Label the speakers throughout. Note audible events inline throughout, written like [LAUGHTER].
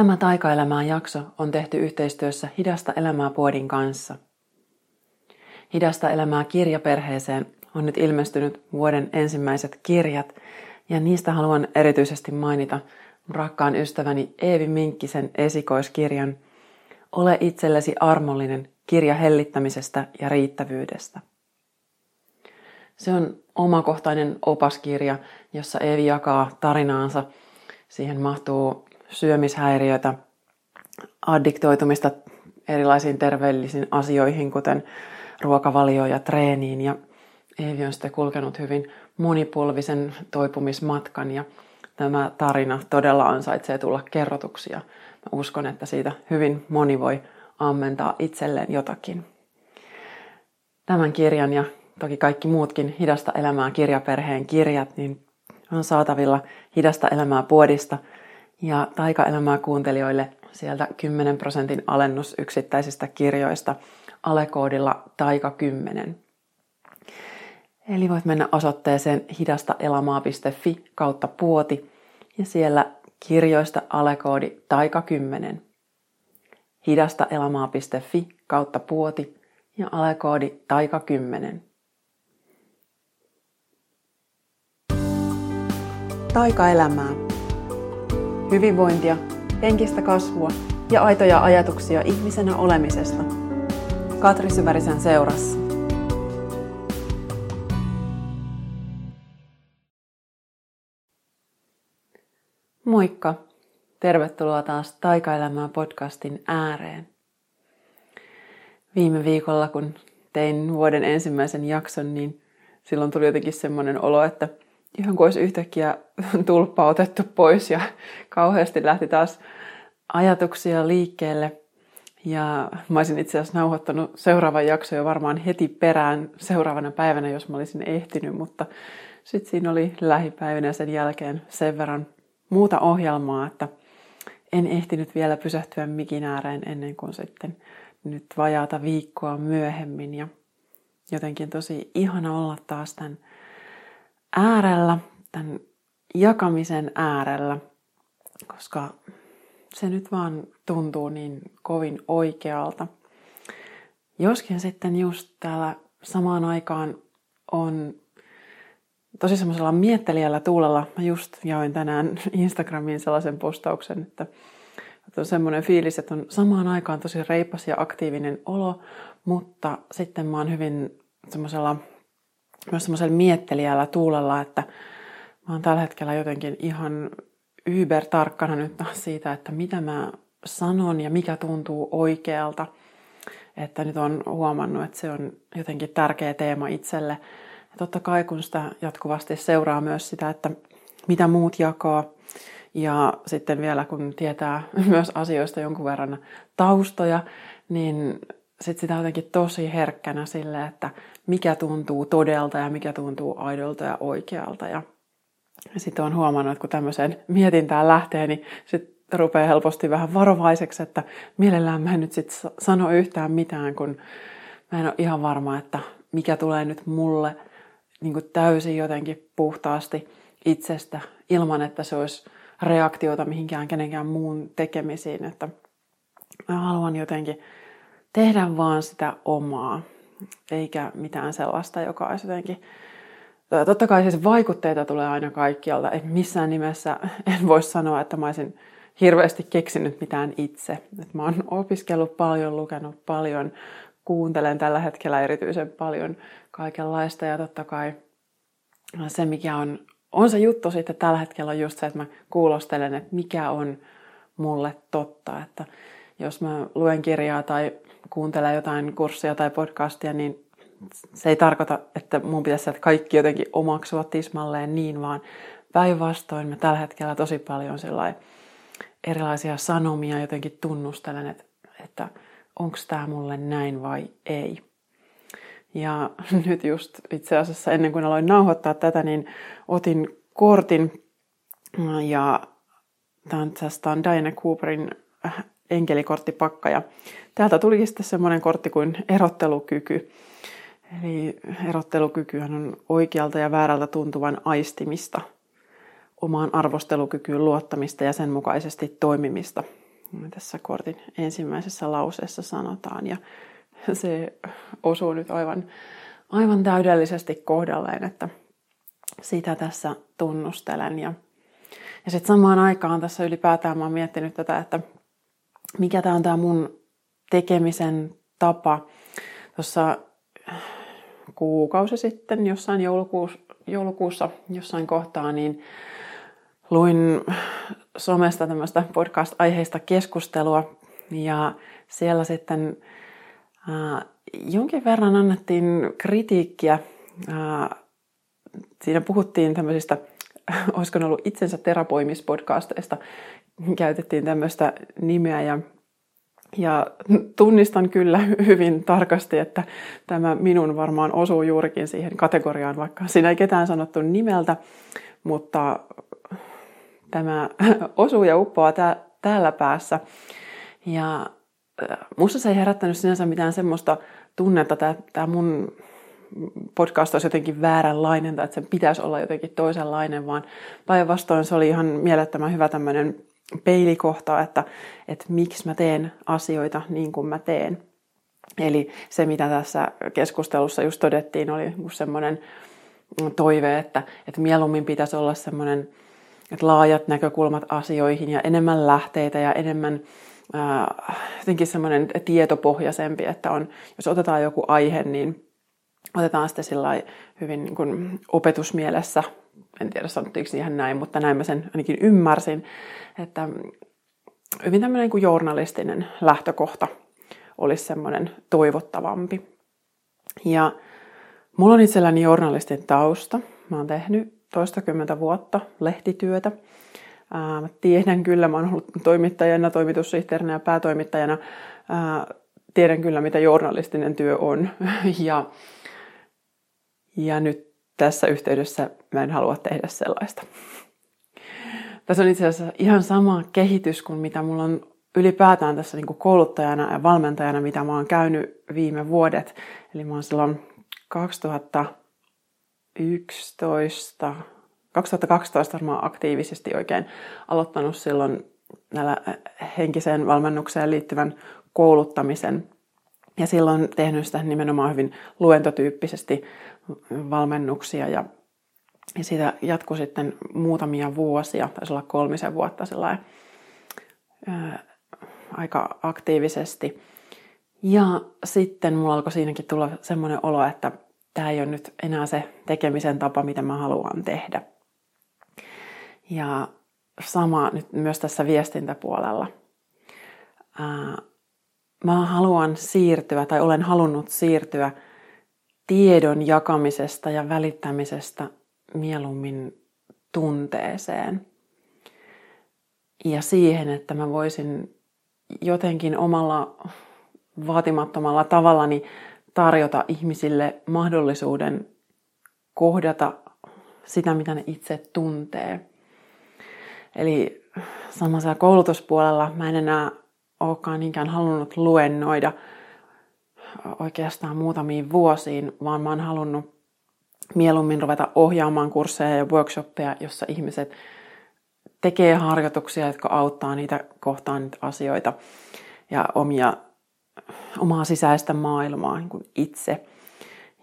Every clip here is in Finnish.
Speaker 1: Tämä Taikaelämää jakso on tehty yhteistyössä Hidasta elämää puodin kanssa. Hidasta elämää kirjaperheeseen on nyt ilmestynyt vuoden ensimmäiset kirjat, ja niistä haluan erityisesti mainita rakkaan ystäväni Eevi Minkkisen esikoiskirjan Ole itsellesi armollinen kirja hellittämisestä ja riittävyydestä. Se on omakohtainen opaskirja, jossa Eevi jakaa tarinaansa. Siihen mahtuu syömishäiriötä, addiktoitumista erilaisiin terveellisiin asioihin, kuten ruokavalioon ja treeniin. Ja Eevi on sitten kulkenut hyvin monipolvisen toipumismatkan ja tämä tarina todella ansaitsee tulla kerrotuksia. Mä uskon, että siitä hyvin moni voi ammentaa itselleen jotakin. Tämän kirjan ja toki kaikki muutkin Hidasta elämää kirjaperheen kirjat, niin on saatavilla Hidasta elämää puodista ja Taika-elämää kuuntelijoille sieltä 10 prosentin alennus yksittäisistä kirjoista alekoodilla Taika10. Eli voit mennä osoitteeseen hidastaelamaa.fi kautta puoti ja siellä kirjoista alekoodi Taika10. Hidastaelamaa.fi kautta puoti ja alekoodi Taika10. Taikaelämää. Hyvinvointia, henkistä kasvua ja aitoja ajatuksia ihmisenä olemisesta. Katri Syvärisen seurassa. Moikka! Tervetuloa taas Taikaelämää podcastin ääreen. Viime viikolla, kun tein vuoden ensimmäisen jakson, niin silloin tuli jotenkin semmoinen olo, että ihan kuin olisi yhtäkkiä [LAUGHS] tulppa otettu pois ja kauheasti lähti taas ajatuksia liikkeelle. Ja mä olisin itse asiassa nauhoittanut seuraavan jakson jo varmaan heti perään seuraavana päivänä, jos mä olisin ehtinyt, mutta sitten siinä oli lähipäivinä sen jälkeen sen verran muuta ohjelmaa, että en ehtinyt vielä pysähtyä mikin ääreen ennen kuin sitten nyt vajaata viikkoa myöhemmin. Ja jotenkin tosi ihana olla taas tämän äärellä, tämän jakamisen äärellä, koska se nyt vaan tuntuu niin kovin oikealta. Joskin sitten just täällä samaan aikaan on tosi semmoisella miettelijällä tuulella. Mä just jaoin tänään [LAUGHS] Instagramiin sellaisen postauksen, että, on semmoinen fiilis, että on samaan aikaan tosi reipas ja aktiivinen olo, mutta sitten mä oon hyvin semmoisella myös semmoisella miettelijällä tuulella, että mä oon tällä hetkellä jotenkin ihan tarkkana nyt siitä, että mitä mä sanon ja mikä tuntuu oikealta. Että nyt on huomannut, että se on jotenkin tärkeä teema itselle. Ja totta kai kun sitä jatkuvasti seuraa myös sitä, että mitä muut jakaa, ja sitten vielä kun tietää [LAUGHS] myös asioista jonkun verran taustoja, niin sitten sitä jotenkin tosi herkkänä sille, että mikä tuntuu todelta ja mikä tuntuu aidolta ja oikealta. Ja sitten on huomannut, että kun tämmöiseen mietintään lähtee, niin sitten rupeaa helposti vähän varovaiseksi, että mielellään mä en nyt sitten sano yhtään mitään, kun mä en ole ihan varma, että mikä tulee nyt mulle niin kuin täysin jotenkin puhtaasti itsestä, ilman että se olisi reaktiota mihinkään kenenkään muun tekemisiin. Että mä haluan jotenkin tehdä vaan sitä omaa, eikä mitään sellaista, joka olisi jotenkin... Totta kai siis vaikutteita tulee aina kaikkialta. En missään nimessä en voi sanoa, että mä olisin hirveästi keksinyt mitään itse. Et mä oon opiskellut paljon, lukenut paljon, kuuntelen tällä hetkellä erityisen paljon kaikenlaista. Ja totta kai se, mikä on, on se juttu sitten tällä hetkellä on just se, että mä kuulostelen, että mikä on mulle totta. Että jos mä luen kirjaa tai kuuntelen jotain kurssia tai podcastia, niin se ei tarkoita, että mun pitäisi että kaikki jotenkin omaksua tismalleen niin, vaan päinvastoin mä tällä hetkellä tosi paljon erilaisia sanomia jotenkin tunnustelen, että, että onko tämä mulle näin vai ei. Ja [LAUGHS] nyt just itse asiassa ennen kuin aloin nauhoittaa tätä, niin otin kortin ja tämä on, tästä on Diana Cooperin enkelikorttipakka ja täältä tulikin sitten semmoinen kortti kuin erottelukyky. Eli erottelukykyhän on oikealta ja väärältä tuntuvan aistimista, omaan arvostelukykyyn luottamista ja sen mukaisesti toimimista. tässä kortin ensimmäisessä lauseessa sanotaan. Ja se osuu nyt aivan, aivan täydellisesti kohdalleen, että sitä tässä tunnustelen. Ja, ja sitten samaan aikaan tässä ylipäätään mä oon miettinyt tätä, että mikä tämä on tämä mun tekemisen tapa. Tuossa kuukausi sitten, jossain joulukuussa, joulukuussa jossain kohtaa, niin luin somesta tämmöistä podcast-aiheista keskustelua ja siellä sitten äh, jonkin verran annettiin kritiikkiä. Äh, siinä puhuttiin tämmöisistä, [LAUGHS] olisiko ne ollut itsensä terapoimispodcasteista, [LAUGHS] käytettiin tämmöistä nimeä ja ja tunnistan kyllä [LAUGHS] hyvin tarkasti, että tämä minun varmaan osuu juurikin siihen kategoriaan, vaikka siinä ei ketään sanottu nimeltä, mutta tämä [LAUGHS] osuu ja uppoaa tää, täällä päässä. Ja äh, musta se ei herättänyt sinänsä mitään semmoista tunnetta, että tämä mun podcast olisi jotenkin vääränlainen tai että sen pitäisi olla jotenkin toisenlainen, vaan päinvastoin se oli ihan mielettömän hyvä tämmöinen peilikohta, että, että miksi mä teen asioita niin kuin mä teen. Eli se, mitä tässä keskustelussa just todettiin, oli semmoinen toive, että, että mieluummin pitäisi olla semmoinen että laajat näkökulmat asioihin ja enemmän lähteitä ja enemmän ää, jotenkin semmoinen tietopohjaisempi, että on, jos otetaan joku aihe, niin otetaan sillä hyvin niin kuin opetusmielessä, en tiedä sanottiinko ihan näin, mutta näin mä sen ainakin ymmärsin, että hyvin tämmöinen niin kuin journalistinen lähtökohta olisi semmoinen toivottavampi. Ja mulla on itselläni journalistin tausta. Mä oon tehnyt toistakymmentä vuotta lehtityötä. Ää, mä tiedän kyllä, mä oon ollut toimittajana, toimitussihteerinä ja päätoimittajana. Ää, tiedän kyllä, mitä journalistinen työ on. [LAUGHS] ja, ja nyt tässä yhteydessä mä en halua tehdä sellaista. Tässä on itse asiassa ihan sama kehitys kuin mitä mulla on ylipäätään tässä niin kouluttajana ja valmentajana, mitä mä oon käynyt viime vuodet. Eli mä oon silloin 2011, 2012 varmaan aktiivisesti oikein aloittanut silloin näillä henkiseen valmennukseen liittyvän kouluttamisen. Ja silloin tehnyt sitä nimenomaan hyvin luentotyyppisesti valmennuksia ja, ja siitä jatkui sitten muutamia vuosia, taisi olla kolmisen vuotta sellainen, ää, aika aktiivisesti. Ja sitten mulla alkoi siinäkin tulla semmoinen olo, että tämä ei ole nyt enää se tekemisen tapa, mitä mä haluan tehdä. Ja sama nyt myös tässä viestintäpuolella. Ää, mä haluan siirtyä tai olen halunnut siirtyä tiedon jakamisesta ja välittämisestä mieluummin tunteeseen. Ja siihen, että mä voisin jotenkin omalla vaatimattomalla tavallani tarjota ihmisille mahdollisuuden kohdata sitä, mitä ne itse tuntee. Eli samassa koulutuspuolella mä en enää olekaan niinkään halunnut luennoida – oikeastaan muutamiin vuosiin, vaan mä oon halunnut mieluummin ruveta ohjaamaan kursseja ja workshoppeja, jossa ihmiset tekee harjoituksia, jotka auttaa niitä kohtaan niitä asioita ja omia, omaa sisäistä maailmaa niin kuin itse.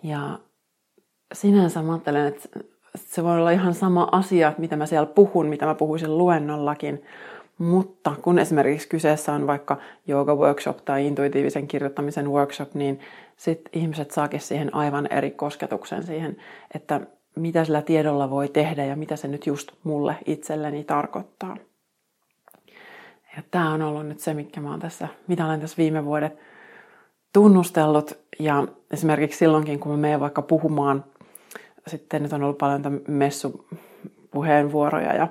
Speaker 1: Ja sinänsä mä ajattelen, että se voi olla ihan sama asia, mitä mä siellä puhun, mitä mä puhuisin luennollakin, mutta kun esimerkiksi kyseessä on vaikka yoga workshop tai intuitiivisen kirjoittamisen workshop, niin sitten ihmiset saakin siihen aivan eri kosketuksen siihen, että mitä sillä tiedolla voi tehdä ja mitä se nyt just mulle itselleni tarkoittaa. Ja tämä on ollut nyt se, mikä mä tässä, mitä olen tässä viime vuodet tunnustellut. Ja esimerkiksi silloinkin, kun mä menen vaikka puhumaan, sitten nyt on ollut paljon messupuheenvuoroja ja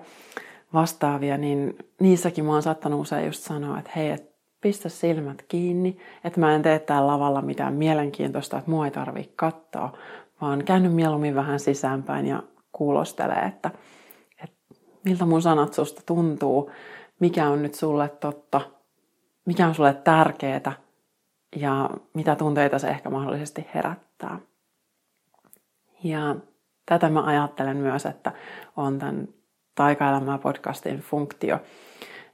Speaker 1: vastaavia, niin niissäkin mä oon saattanut usein just sanoa, että hei, et pistä silmät kiinni, että mä en tee täällä lavalla mitään mielenkiintoista, että mua ei tarvitse katsoa, vaan käänny mieluummin vähän sisäänpäin ja kuulostelee, että, että miltä mun sanat susta tuntuu, mikä on nyt sulle totta, mikä on sulle tärkeää ja mitä tunteita se ehkä mahdollisesti herättää. Ja tätä mä ajattelen myös, että on tämän Taikaelämää podcastin funktio.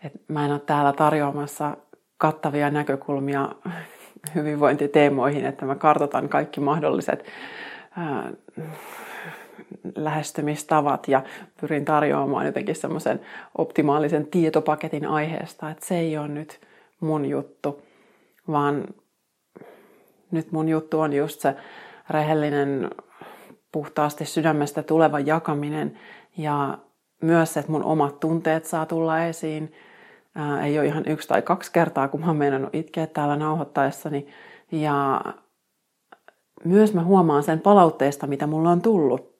Speaker 1: Et mä en ole täällä tarjoamassa kattavia näkökulmia [LAUGHS] hyvinvointiteemoihin, että mä kartoitan kaikki mahdolliset ää, lähestymistavat ja pyrin tarjoamaan jotenkin semmoisen optimaalisen tietopaketin aiheesta, että se ei ole nyt mun juttu, vaan nyt mun juttu on just se rehellinen, puhtaasti sydämestä tuleva jakaminen ja myös, että mun omat tunteet saa tulla esiin. Ää, ei ole ihan yksi tai kaksi kertaa, kun mä oon meinannut itkeä täällä nauhoittaessani. Ja myös mä huomaan sen palautteesta, mitä mulla on tullut,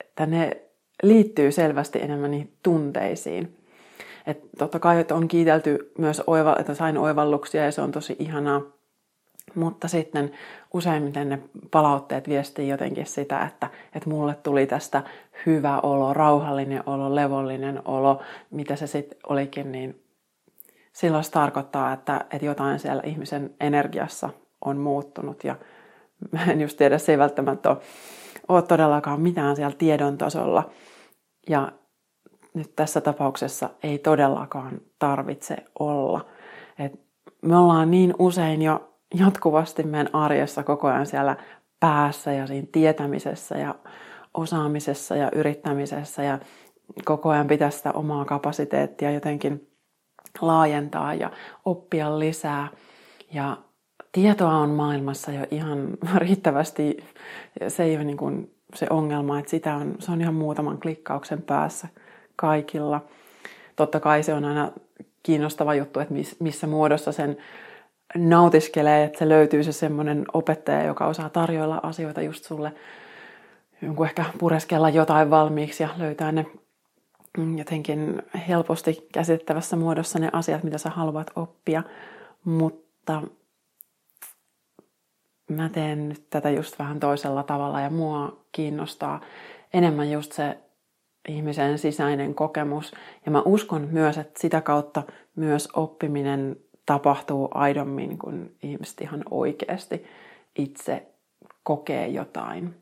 Speaker 1: että ne liittyy selvästi enemmän niihin tunteisiin. Et totta kai että on kiitelty myös, oiva, että sain oivalluksia ja se on tosi ihanaa. Mutta sitten useimmiten ne palautteet viestii jotenkin sitä, että, että mulle tuli tästä hyvä olo, rauhallinen olo, levollinen olo, mitä se sitten olikin, niin silloin se tarkoittaa, että, että jotain siellä ihmisen energiassa on muuttunut. Ja mä en just tiedä, se ei välttämättä ole, ole todellakaan mitään siellä tiedon tasolla. Ja nyt tässä tapauksessa ei todellakaan tarvitse olla. Et me ollaan niin usein jo jatkuvasti meidän arjessa koko ajan siellä päässä ja siinä tietämisessä ja osaamisessa ja yrittämisessä ja koko ajan pitää sitä omaa kapasiteettia jotenkin laajentaa ja oppia lisää. Ja tietoa on maailmassa jo ihan [LAUGHS] riittävästi. Se ei ole niin kuin se ongelma, että sitä on, se on ihan muutaman klikkauksen päässä kaikilla. Totta kai se on aina kiinnostava juttu, että missä muodossa sen nautiskelee, että se löytyy se semmoinen opettaja, joka osaa tarjoilla asioita just sulle, jonkun ehkä pureskella jotain valmiiksi ja löytää ne jotenkin helposti käsittävässä muodossa ne asiat, mitä sä haluat oppia. Mutta mä teen nyt tätä just vähän toisella tavalla ja mua kiinnostaa enemmän just se ihmisen sisäinen kokemus. Ja mä uskon myös, että sitä kautta myös oppiminen tapahtuu aidommin, kun ihmiset ihan oikeasti itse kokee jotain.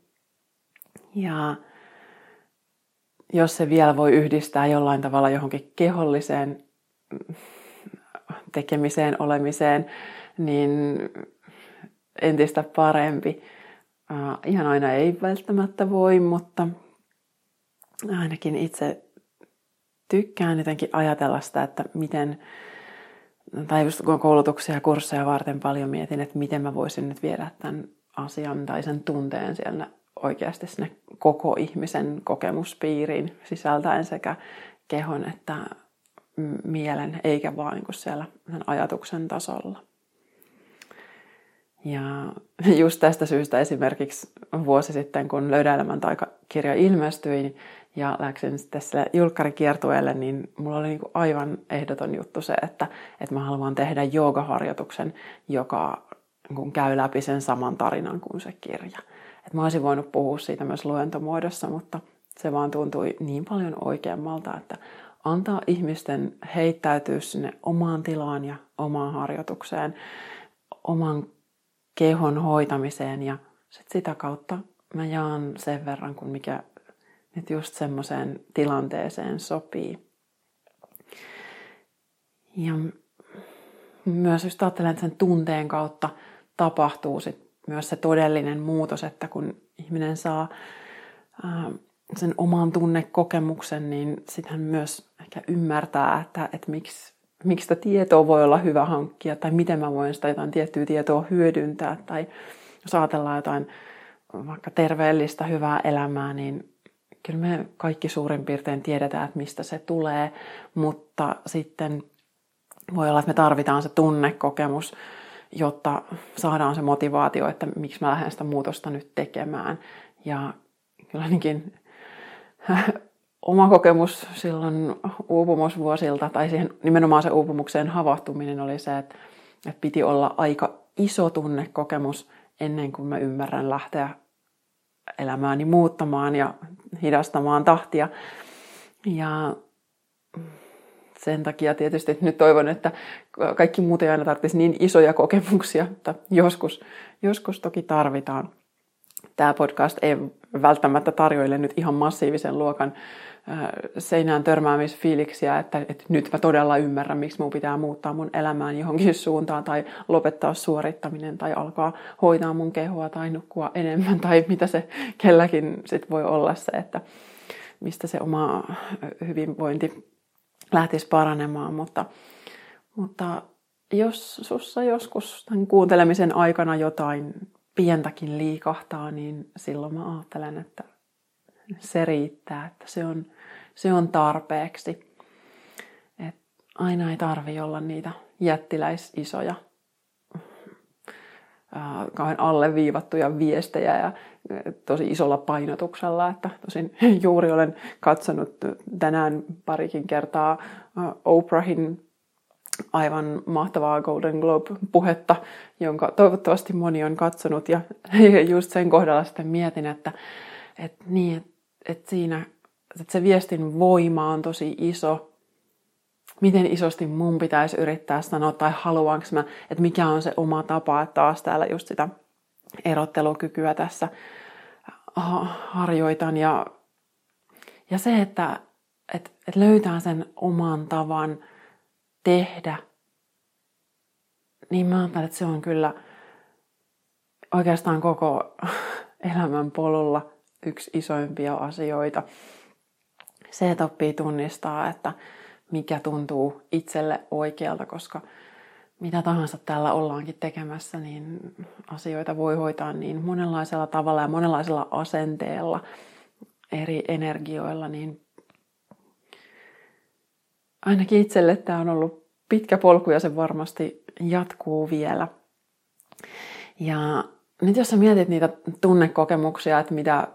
Speaker 1: Ja jos se vielä voi yhdistää jollain tavalla johonkin keholliseen tekemiseen, olemiseen, niin entistä parempi. Ihan aina ei välttämättä voi, mutta ainakin itse tykkään jotenkin ajatella sitä, että miten tai just koulutuksia ja kursseja varten paljon mietin, että miten mä voisin nyt viedä tämän asian tai sen tunteen siellä oikeasti sinne koko ihmisen kokemuspiiriin sisältäen sekä kehon että mielen, eikä vaan niin siellä sen ajatuksen tasolla. Ja just tästä syystä esimerkiksi vuosi sitten, kun Löydä elämän taikakirja ilmestyi, ja läksin sitten sille julkkarikiertueelle, niin mulla oli niinku aivan ehdoton juttu se, että, että mä haluan tehdä joogaharjoituksen, joka kun käy läpi sen saman tarinan kuin se kirja. Et mä olisin voinut puhua siitä myös luentomuodossa, mutta se vaan tuntui niin paljon oikeammalta, että antaa ihmisten heittäytyä sinne omaan tilaan ja omaan harjoitukseen, oman kehon hoitamiseen ja sit sitä kautta mä jaan sen verran, kun mikä nyt just semmoiseen tilanteeseen sopii. Ja myös just ajattelen, että sen tunteen kautta tapahtuu sit myös se todellinen muutos, että kun ihminen saa ää, sen oman tunnekokemuksen, niin sitten hän myös ehkä ymmärtää, että, että miksi, miksi sitä tietoa voi olla hyvä hankkia, tai miten mä voin sitä jotain tiettyä tietoa hyödyntää, tai jos ajatellaan jotain vaikka terveellistä, hyvää elämää, niin kyllä me kaikki suurin piirtein tiedetään, että mistä se tulee, mutta sitten voi olla, että me tarvitaan se tunnekokemus, jotta saadaan se motivaatio, että miksi mä lähden sitä muutosta nyt tekemään. Ja kyllä ainakin [LAUGHS] oma kokemus silloin uupumusvuosilta, tai siihen nimenomaan se uupumukseen havahtuminen oli se, että, että piti olla aika iso tunnekokemus ennen kuin mä ymmärrän lähteä elämääni muuttamaan ja hidastamaan tahtia. Ja sen takia tietysti että nyt toivon, että kaikki muut ei aina tarvitsisi niin isoja kokemuksia, mutta joskus, joskus toki tarvitaan. Tämä podcast ei välttämättä tarjoile nyt ihan massiivisen luokan seinään törmäämisfiiliksiä, että, että nyt mä todella ymmärrän, miksi mun pitää muuttaa mun elämään johonkin [LAUGHS] suuntaan tai lopettaa suorittaminen tai alkaa hoitaa mun kehoa tai nukkua enemmän tai mitä se kelläkin sit voi olla se, että mistä se oma hyvinvointi lähtisi paranemaan, mutta, mutta jos sussa joskus tämän kuuntelemisen aikana jotain pientäkin liikahtaa, niin silloin mä ajattelen, että se riittää, että se on, se on tarpeeksi. Et aina ei tarvi olla niitä jättiläisisoja, kauhean alleviivattuja viestejä ja tosi isolla painotuksella. Että tosin [LAUGHS] juuri olen katsonut tänään parikin kertaa Oprahin aivan mahtavaa Golden Globe-puhetta, jonka toivottavasti moni on katsonut. Ja [LAUGHS] just sen kohdalla sitten mietin, että, että, niin, että, että siinä että se viestin voima on tosi iso. Miten isosti mun pitäisi yrittää sanoa tai haluanko mä, että mikä on se oma tapa, että taas täällä just sitä erottelukykyä tässä harjoitan. Ja, ja se, että, että, että löytää sen oman tavan – tehdä, niin mä ajattelen, että se on kyllä oikeastaan koko [LAUGHS] elämän polulla yksi isoimpia asioita. Se, että oppii tunnistaa, että mikä tuntuu itselle oikealta, koska mitä tahansa täällä ollaankin tekemässä, niin asioita voi hoitaa niin monenlaisella tavalla ja monenlaisella asenteella, eri energioilla, niin ainakin itselle tämä on ollut pitkä polku ja se varmasti jatkuu vielä. Ja nyt jos sä mietit niitä tunnekokemuksia, että mitä,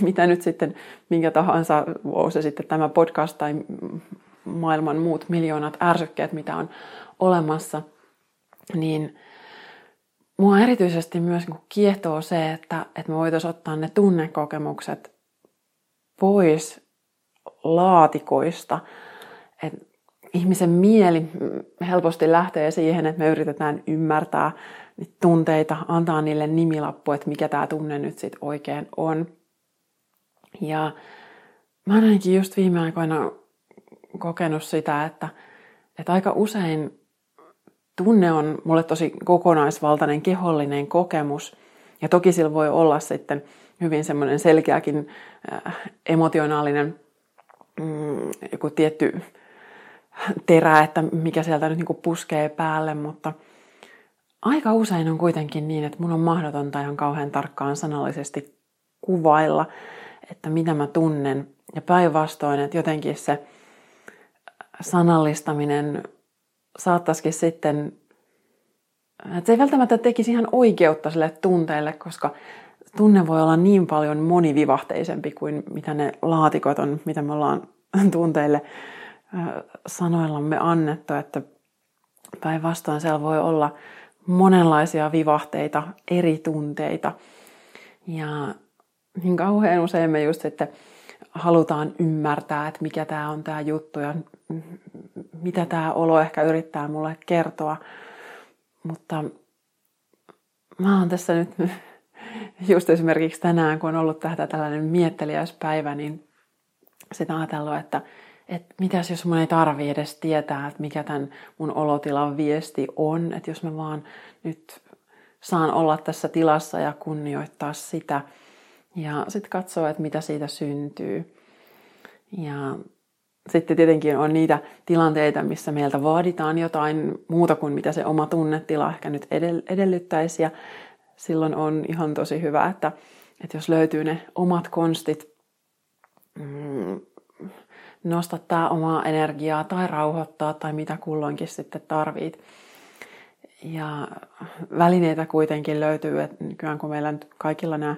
Speaker 1: mitä nyt sitten, minkä tahansa, on se sitten tämä podcast tai maailman muut miljoonat ärsykkeet, mitä on olemassa, niin mua erityisesti myös niin kiehtoo se, että, että me voitaisiin ottaa ne tunnekokemukset pois laatikoista. Että ihmisen mieli helposti lähtee siihen, että me yritetään ymmärtää niitä tunteita, antaa niille nimilappu, että mikä tämä tunne nyt sitten oikein on. Ja mä oon ainakin just viime aikoina kokenut sitä, että, että aika usein tunne on mulle tosi kokonaisvaltainen kehollinen kokemus. Ja toki sillä voi olla sitten hyvin semmoinen selkeäkin äh, emotionaalinen mm, joku tietty terää, että mikä sieltä nyt niin puskee päälle, mutta aika usein on kuitenkin niin, että mun on mahdotonta ihan kauhean tarkkaan sanallisesti kuvailla, että mitä mä tunnen. Ja päinvastoin, että jotenkin se sanallistaminen saattaisikin sitten, että se ei välttämättä tekisi ihan oikeutta sille tunteelle, koska tunne voi olla niin paljon monivivahteisempi kuin mitä ne laatikot on, mitä me ollaan [LAUGHS] tunteille sanoillamme annettu, että päinvastoin siellä voi olla monenlaisia vivahteita, eri tunteita. Ja niin kauhean usein me just sitten halutaan ymmärtää, että mikä tämä on tämä juttu ja mitä tämä olo ehkä yrittää mulle kertoa. Mutta mä oon tässä nyt [LAUGHS] just esimerkiksi tänään, kun on ollut tätä tällainen mietteliäispäivä, niin sitä ajatellut, että että mitäs jos mun ei tarvi edes tietää, että mikä tämän mun olotilan viesti on, että jos mä vaan nyt saan olla tässä tilassa ja kunnioittaa sitä ja sitten katsoa, että mitä siitä syntyy. Ja sitten tietenkin on niitä tilanteita, missä meiltä vaaditaan jotain muuta kuin mitä se oma tunnetila ehkä nyt edellyttäisi. Ja silloin on ihan tosi hyvä, että, että jos löytyy ne omat konstit mm, nostattaa omaa energiaa tai rauhoittaa tai mitä kulloinkin sitten tarvit. Ja välineitä kuitenkin löytyy, että nykyään kun meillä nyt kaikilla nämä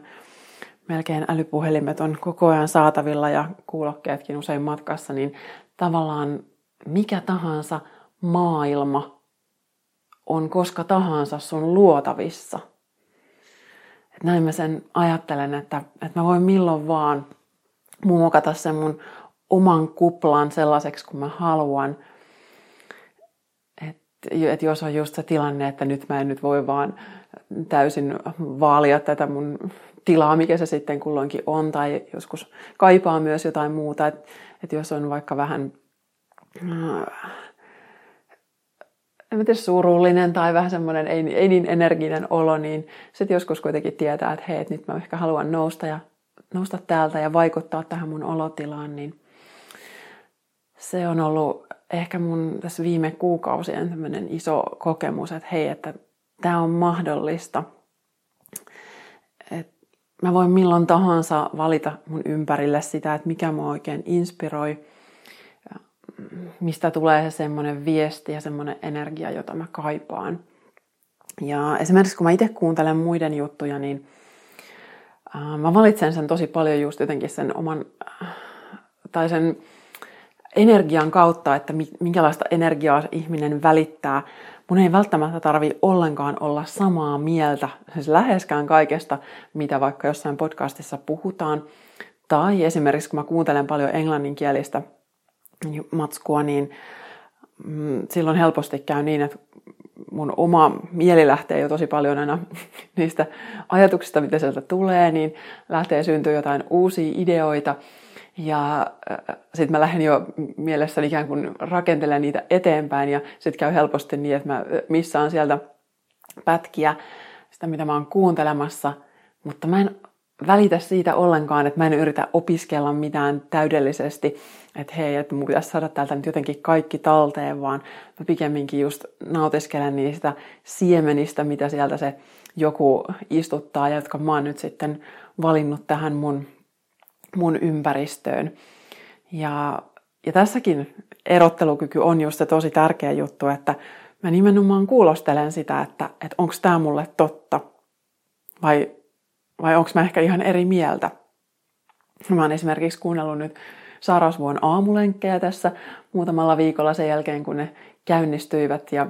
Speaker 1: melkein älypuhelimet on koko ajan saatavilla ja kuulokkeetkin usein matkassa, niin tavallaan mikä tahansa maailma on koska tahansa sun luotavissa. Et näin mä sen ajattelen, että, että mä voin milloin vaan muokata sen mun oman kuplan sellaiseksi kuin mä haluan. Että et jos on just se tilanne, että nyt mä en nyt voi vaan täysin vaalia tätä mun tilaa, mikä se sitten kulloinkin on, tai joskus kaipaa myös jotain muuta. Että että jos on vaikka vähän äh, en tiedä, surullinen tai vähän semmoinen ei, ei niin energinen olo, niin sitten joskus kuitenkin tietää, että hei, nyt mä ehkä haluan nousta ja nousta täältä ja vaikuttaa tähän mun olotilaan, niin se on ollut ehkä mun tässä viime kuukausien tämmöinen iso kokemus, että hei, että tämä on mahdollista. Et mä voin milloin tahansa valita mun ympärille sitä, että mikä mua oikein inspiroi, mistä tulee se semmoinen viesti ja semmoinen energia, jota mä kaipaan. Ja esimerkiksi kun mä itse kuuntelen muiden juttuja, niin mä valitsen sen tosi paljon just jotenkin sen oman, tai sen energian kautta, että minkälaista energiaa ihminen välittää. Mun ei välttämättä tarvi ollenkaan olla samaa mieltä, siis läheskään kaikesta, mitä vaikka jossain podcastissa puhutaan. Tai esimerkiksi kun mä kuuntelen paljon englanninkielistä matskua, niin mm, silloin helposti käy niin, että mun oma mieli lähtee jo tosi paljon aina [LAUGHS] niistä ajatuksista, mitä sieltä tulee, niin lähtee syntyä jotain uusia ideoita. Ja äh, sitten mä lähden jo mielessäni ikään kuin rakentelemaan niitä eteenpäin ja sitten käy helposti niin, että mä missaan sieltä pätkiä sitä, mitä mä oon kuuntelemassa, mutta mä en välitä siitä ollenkaan, että mä en yritä opiskella mitään täydellisesti, että hei, että mun pitäisi saada täältä nyt jotenkin kaikki talteen, vaan mä pikemminkin just nautiskelen niistä siemenistä, mitä sieltä se joku istuttaa ja jotka mä oon nyt sitten valinnut tähän mun, mun ympäristöön. Ja, ja tässäkin erottelukyky on just se tosi tärkeä juttu, että mä nimenomaan kuulostelen sitä, että, että onko tämä mulle totta vai vai onko mä ehkä ihan eri mieltä. Mä oon esimerkiksi kuunnellut nyt Sarasvuon aamulenkkejä tässä muutamalla viikolla sen jälkeen, kun ne käynnistyivät. Ja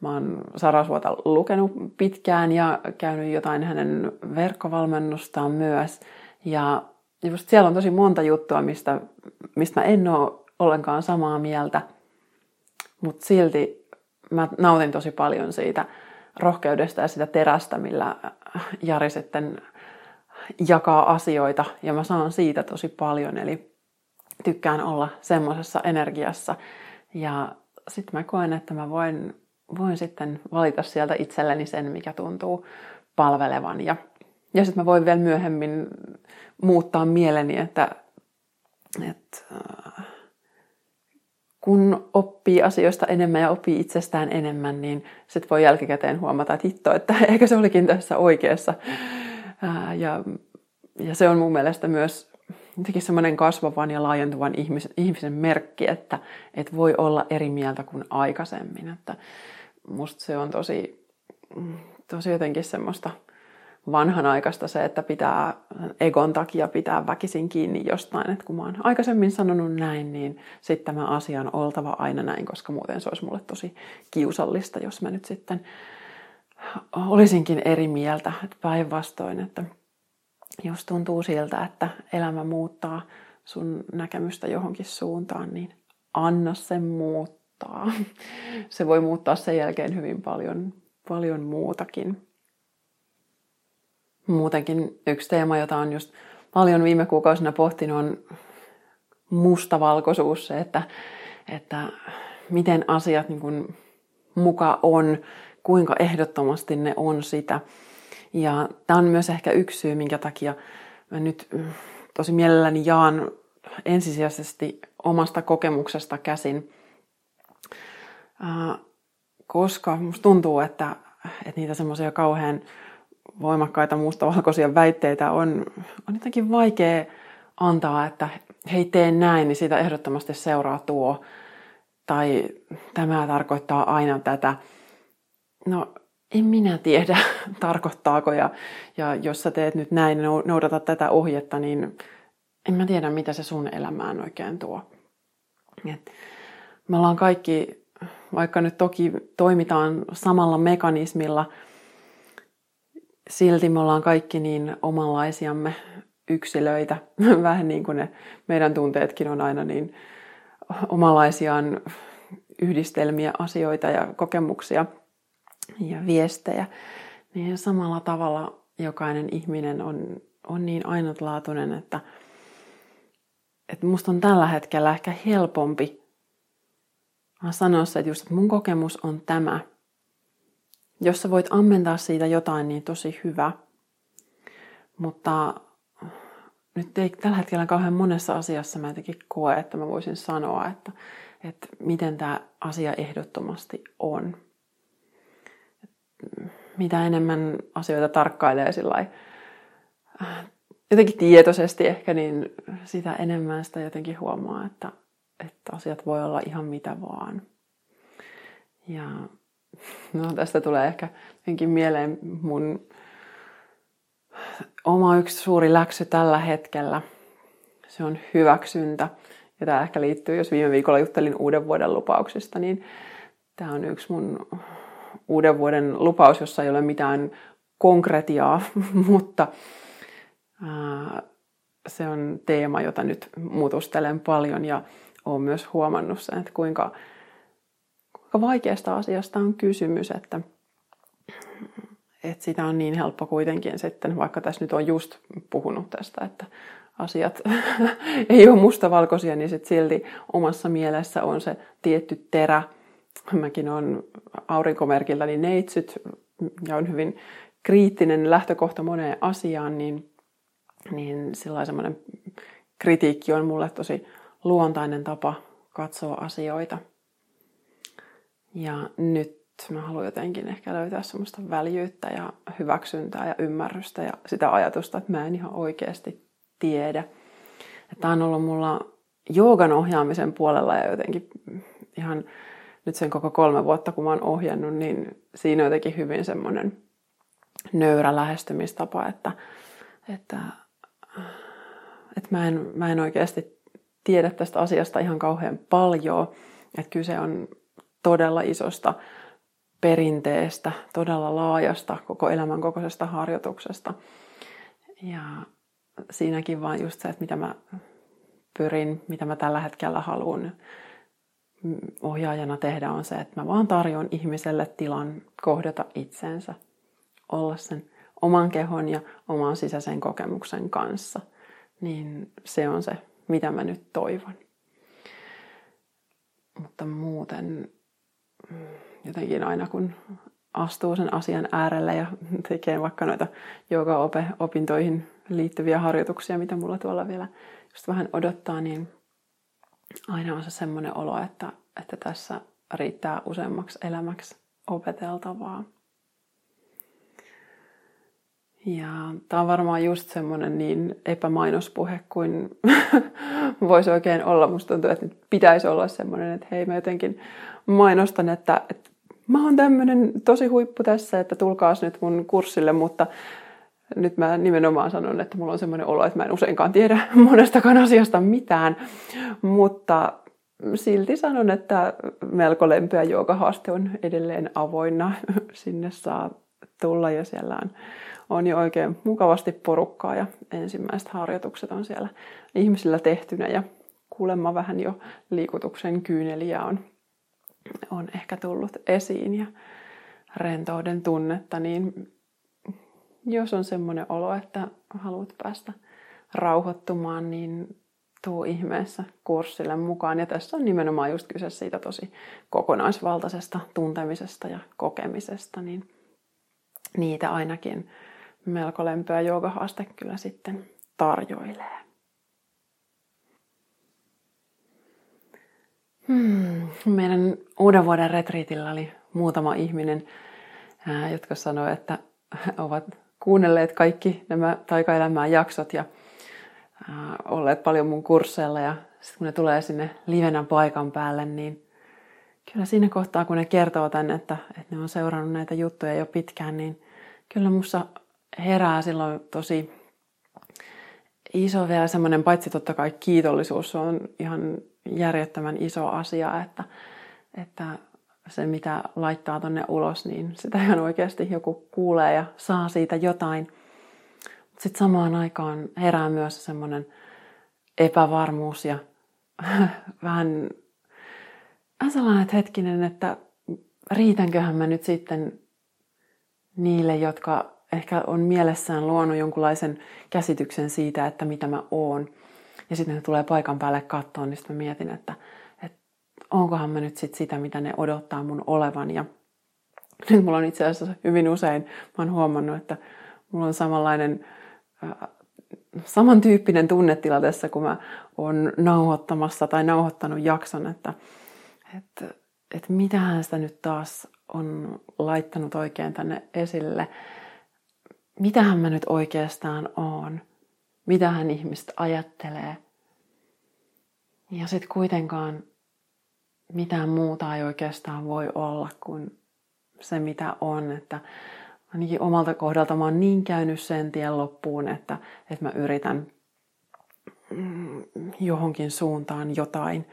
Speaker 1: mä oon Sarasvuota lukenut pitkään ja käynyt jotain hänen verkkovalmennustaan myös. Ja just siellä on tosi monta juttua, mistä, mistä mä en ole ollenkaan samaa mieltä. Mutta silti mä nautin tosi paljon siitä rohkeudesta ja sitä terästä, millä Jari sitten jakaa asioita ja mä saan siitä tosi paljon. Eli tykkään olla semmoisessa energiassa. Ja sitten mä koen, että mä voin, voin sitten valita sieltä itselleni sen, mikä tuntuu palvelevan. Ja, ja sitten mä voin vielä myöhemmin muuttaa mieleni, että, että äh, kun oppii asioista enemmän ja oppii itsestään enemmän, niin sitten voi jälkikäteen huomata, että hitto, että [LAUGHS] ehkä se olikin tässä oikeassa. Ja, ja se on mun mielestä myös jotenkin semmoinen kasvavan ja laajentuvan ihmisen, ihmisen merkki, että, että voi olla eri mieltä kuin aikaisemmin. Että musta se on tosi, tosi jotenkin semmoista vanhanaikaista se, että pitää egon takia pitää väkisin kiinni jostain. Että kun mä oon aikaisemmin sanonut näin, niin sitten tämä asia on oltava aina näin, koska muuten se olisi mulle tosi kiusallista, jos mä nyt sitten olisinkin eri mieltä. Että päinvastoin, että jos tuntuu siltä, että elämä muuttaa sun näkemystä johonkin suuntaan, niin anna sen muuttaa. Se voi muuttaa sen jälkeen hyvin paljon, paljon muutakin. Muutenkin yksi teema, jota on just paljon viime kuukausina pohtinut, on mustavalkoisuus, se, että, että miten asiat niin kuin muka on, kuinka ehdottomasti ne on sitä. Ja tämä on myös ehkä yksi syy, minkä takia mä nyt mm, tosi mielelläni jaan ensisijaisesti omasta kokemuksesta käsin, koska musta tuntuu, että, että niitä semmoisia kauhean voimakkaita mustavalkoisia väitteitä on, on jotenkin vaikea antaa, että hei tee näin, niin siitä ehdottomasti seuraa tuo. Tai tämä tarkoittaa aina tätä. No en minä tiedä, [LAUGHS] tarkoittaako. Ja, ja jos sä teet nyt näin ja noudatat tätä ohjetta, niin en mä tiedä, mitä se sun elämään oikein tuo. Et me ollaan kaikki, vaikka nyt toki toimitaan samalla mekanismilla, silti me ollaan kaikki niin omanlaisiamme yksilöitä. [LAUGHS] Vähän niin kuin ne meidän tunteetkin on aina niin omanlaisiaan yhdistelmiä asioita ja kokemuksia – ja viestejä, niin samalla tavalla jokainen ihminen on, on niin ainutlaatuinen, että, että musta on tällä hetkellä ehkä helpompi sanoa se, että just, että mun kokemus on tämä. Jos sä voit ammentaa siitä jotain, niin tosi hyvä. Mutta nyt ei tällä hetkellä kauhean monessa asiassa mä jotenkin koe, että mä voisin sanoa, että, että miten tämä asia ehdottomasti on. Mitä enemmän asioita tarkkailee sillä jotenkin tietoisesti ehkä, niin sitä enemmän sitä jotenkin huomaa, että, että asiat voi olla ihan mitä vaan. Ja no, tästä tulee ehkä jotenkin mieleen mun oma yksi suuri läksy tällä hetkellä. Se on hyväksyntä. Ja tämä ehkä liittyy, jos viime viikolla juttelin uuden vuoden lupauksista, niin tämä on yksi mun uuden vuoden lupaus, jossa ei ole mitään konkretiaa, [LAUGHS] mutta se on teema, jota nyt muutustelen paljon ja olen myös huomannut sen, että kuinka, kuinka vaikeasta asiasta on kysymys, että, että sitä on niin helppo kuitenkin sitten, vaikka tässä nyt on just puhunut tästä, että asiat [LAUGHS] ei ole mustavalkoisia, niin sitten silti omassa mielessä on se tietty terä. Mäkin olen aurinkomerkilläni neitsyt ja on hyvin kriittinen lähtökohta moneen asiaan, niin niin sillä semmoinen kritiikki on mulle tosi luontainen tapa katsoa asioita. Ja nyt mä haluan jotenkin ehkä löytää semmoista väljyyttä ja hyväksyntää ja ymmärrystä ja sitä ajatusta, että mä en ihan oikeasti tiedä. Tämä on ollut mulla joogan ohjaamisen puolella ja jotenkin ihan nyt sen koko kolme vuotta, kun mä oon ohjannut, niin siinä on jotenkin hyvin semmoinen nöyrä lähestymistapa, että, että että mä en, mä en oikeasti tiedä tästä asiasta ihan kauhean paljon. Että kyse on todella isosta perinteestä, todella laajasta koko elämän kokoisesta harjoituksesta. Ja siinäkin vaan just se, että mitä mä pyrin, mitä mä tällä hetkellä haluan ohjaajana tehdä, on se, että mä vaan tarjoan ihmiselle tilan kohdata itsensä, olla sen oman kehon ja oman sisäisen kokemuksen kanssa, niin se on se, mitä mä nyt toivon. Mutta muuten jotenkin aina kun astuu sen asian äärelle ja [LAUGHS] tekee vaikka noita opintoihin liittyviä harjoituksia, mitä mulla tuolla vielä just vähän odottaa, niin aina on se semmoinen olo, että, että tässä riittää useammaksi elämäksi opeteltavaa. Ja tämä on varmaan just semmoinen niin epämainospuhe kuin [LAUGHS] voisi oikein olla. Musta tuntuu, että nyt pitäisi olla semmoinen, että hei mä jotenkin mainostan, että, että mä oon tämmöinen tosi huippu tässä, että tulkaas nyt mun kurssille, mutta nyt mä nimenomaan sanon, että mulla on semmoinen olo, että mä en useinkaan tiedä [LAUGHS] monestakaan asiasta mitään, mutta silti sanon, että melko lempeä joogahaaste on edelleen avoinna. [LAUGHS] Sinne saa tulla ja siellä on on jo oikein mukavasti porukkaa ja ensimmäiset harjoitukset on siellä ihmisillä tehtynä ja kuulemma vähän jo liikutuksen kyyneliä on, on ehkä tullut esiin ja rentouden tunnetta, niin jos on semmoinen olo, että haluat päästä rauhoittumaan, niin tuu ihmeessä kurssille mukaan. Ja tässä on nimenomaan just kyse siitä tosi kokonaisvaltaisesta tuntemisesta ja kokemisesta, niin niitä ainakin melko lempeä joogahaaste kyllä sitten tarjoilee. Hmm. Meidän uuden vuoden retriitillä oli muutama ihminen, jotka sanoivat, että [LAUGHS] ovat kuunnelleet kaikki nämä taikaelämään jaksot ja olleet paljon mun kursseilla. Ja sitten kun ne tulee sinne livenä paikan päälle, niin kyllä siinä kohtaa, kun ne kertoo tänne, että, että ne on seurannut näitä juttuja jo pitkään, niin kyllä musta herää silloin tosi iso vielä semmoinen, paitsi totta kai kiitollisuus, on ihan järjettömän iso asia, että, että se mitä laittaa tonne ulos, niin sitä ihan oikeasti joku kuulee ja saa siitä jotain. Mutta sitten samaan aikaan herää myös semmoinen epävarmuus ja [LAUGHS] vähän, vähän sellainen, että hetkinen, että riitänköhän mä nyt sitten niille, jotka ehkä on mielessään luonut jonkunlaisen käsityksen siitä, että mitä mä oon. ja sitten ne tulee paikan päälle kattoon, niin sitten mä mietin, että, että onkohan mä nyt sit sitä, mitä ne odottaa mun olevan. Ja nyt mulla on itse asiassa hyvin usein, mä oon huomannut, että mulla on samanlainen äh, samantyyppinen tunnetila tässä, kun mä oon nauhoittamassa tai nauhoittanut jakson, että, että, että mitähän sitä nyt taas on laittanut oikein tänne esille. Mitähän mä nyt oikeastaan oon? Mitähän ihmiset ajattelee? Ja sitten kuitenkaan mitään muuta ei oikeastaan voi olla kuin se, mitä on. Että ainakin omalta kohdalta mä oon niin käynyt sen tien loppuun, että, että mä yritän mm, johonkin suuntaan jotain.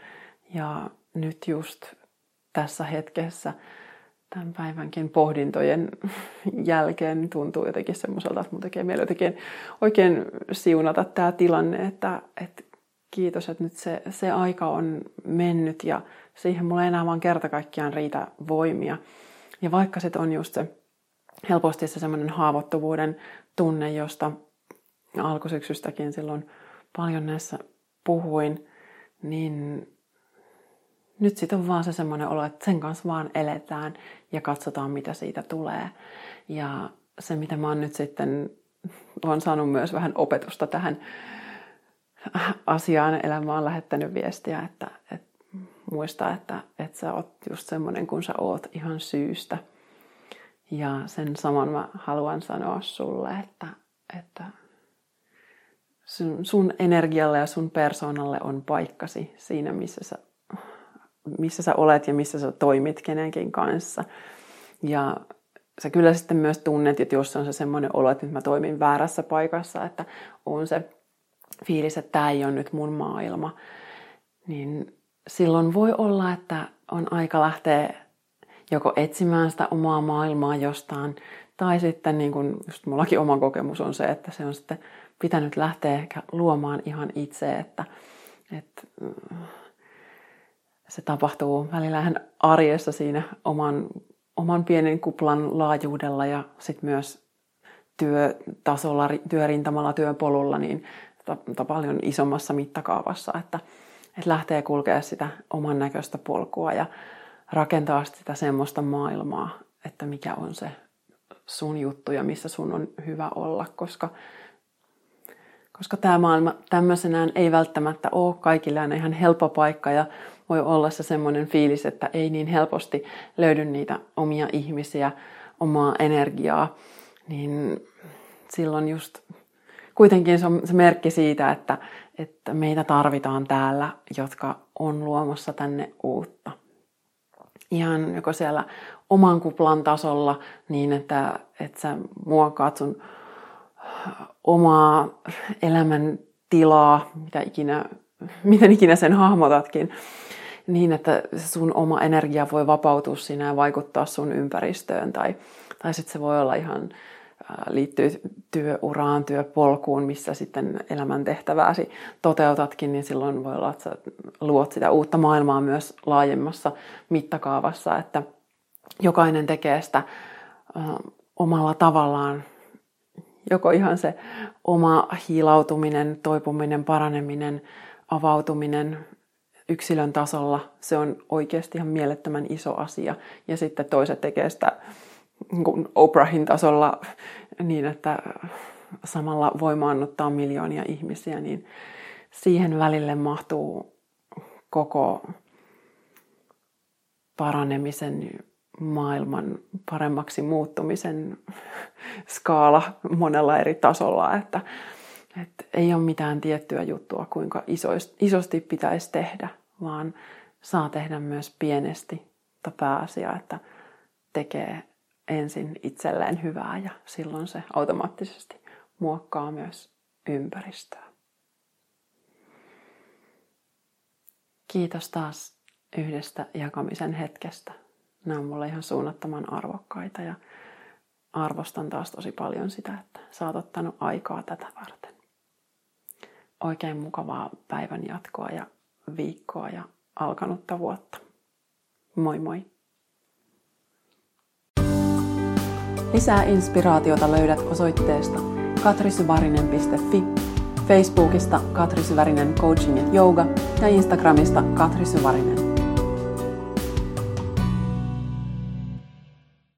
Speaker 1: Ja nyt just tässä hetkessä tämän päivänkin pohdintojen jälkeen tuntuu jotenkin semmoiselta, että mun tekee mieli jotenkin oikein siunata tämä tilanne, että, että kiitos, että nyt se, se aika on mennyt ja siihen mulla ei enää vaan kerta kaikkiaan riitä voimia. Ja vaikka se on just se helposti se semmoinen haavoittuvuuden tunne, josta alkusyksystäkin silloin paljon näissä puhuin, niin nyt sitten on vaan se semmoinen olo, että sen kanssa vaan eletään ja katsotaan, mitä siitä tulee. Ja se, mitä mä oon nyt sitten, olen saanut myös vähän opetusta tähän asiaan. Elämä on lähettänyt viestiä, että, että muista, että, että sä oot just semmoinen kuin sä oot ihan syystä – ja sen saman mä haluan sanoa sulle, että, että sun, sun energialle ja sun persoonalle on paikkasi siinä, missä sä, missä sä olet ja missä sä toimit kenenkin kanssa. Ja sä kyllä sitten myös tunnet, että jos on se semmoinen olo, että nyt mä toimin väärässä paikassa, että on se fiilis, että tämä ei ole nyt mun maailma, niin silloin voi olla, että on aika lähteä joko etsimään sitä omaa maailmaa jostain, tai sitten niin kuin just mullakin oma kokemus on se, että se on sitten pitänyt lähteä ehkä luomaan ihan itse, että, että mm, se tapahtuu välillä ihan arjessa siinä oman, oman pienen kuplan laajuudella ja sitten myös työtasolla, työrintamalla, työpolulla, niin paljon isommassa mittakaavassa, että, että lähtee kulkea sitä oman näköistä polkua ja rakentaa sitä semmoista maailmaa, että mikä on se sun juttu ja missä sun on hyvä olla, koska, koska tämä maailma tämmöisenään ei välttämättä ole kaikille ihan helppo paikka ja voi olla se semmoinen fiilis, että ei niin helposti löydy niitä omia ihmisiä, omaa energiaa, niin silloin just kuitenkin se on se merkki siitä, että, että meitä tarvitaan täällä, jotka on luomassa tänne uutta. Ihan joko siellä oman kuplan tasolla niin, että, että sä muokkaat sun omaa elämän tilaa, mitä ikinä, [LAUGHS] miten ikinä sen hahmotatkin, niin että sun oma energia voi vapautua siinä ja vaikuttaa sun ympäristöön. Tai, tai sitten se voi olla ihan liittyy työuraan, työpolkuun, missä sitten elämäntehtävääsi toteutatkin, niin silloin voi olla, että sä luot sitä uutta maailmaa myös laajemmassa mittakaavassa, että jokainen tekee sitä omalla tavallaan, joko ihan se oma hiilautuminen, toipuminen, paraneminen, avautuminen yksilön tasolla, se on oikeasti ihan mielettömän iso asia. Ja sitten toiset tekee sitä niin Oprahin tasolla niin, että samalla voimaannuttaa miljoonia ihmisiä, niin siihen välille mahtuu koko paranemisen maailman paremmaksi muuttumisen skaala monella eri tasolla, että, että ei ole mitään tiettyä juttua, kuinka isosti pitäisi tehdä, vaan saa tehdä myös pienesti, mutta pääasia, että tekee ensin itselleen hyvää ja silloin se automaattisesti muokkaa myös ympäristöä. Kiitos taas yhdestä jakamisen hetkestä. Nämä on mulle ihan suunnattoman arvokkaita ja arvostan taas tosi paljon sitä, että sä oot ottanut aikaa tätä varten. Oikein mukavaa päivän jatkoa ja viikkoa ja alkanutta vuotta. Moi moi! Lisää inspiraatiota löydät osoitteesta katrisyvarinen.fi Facebookista Katri Syvärinen Coaching ja Yoga ja Instagramista Katri Syvärinen.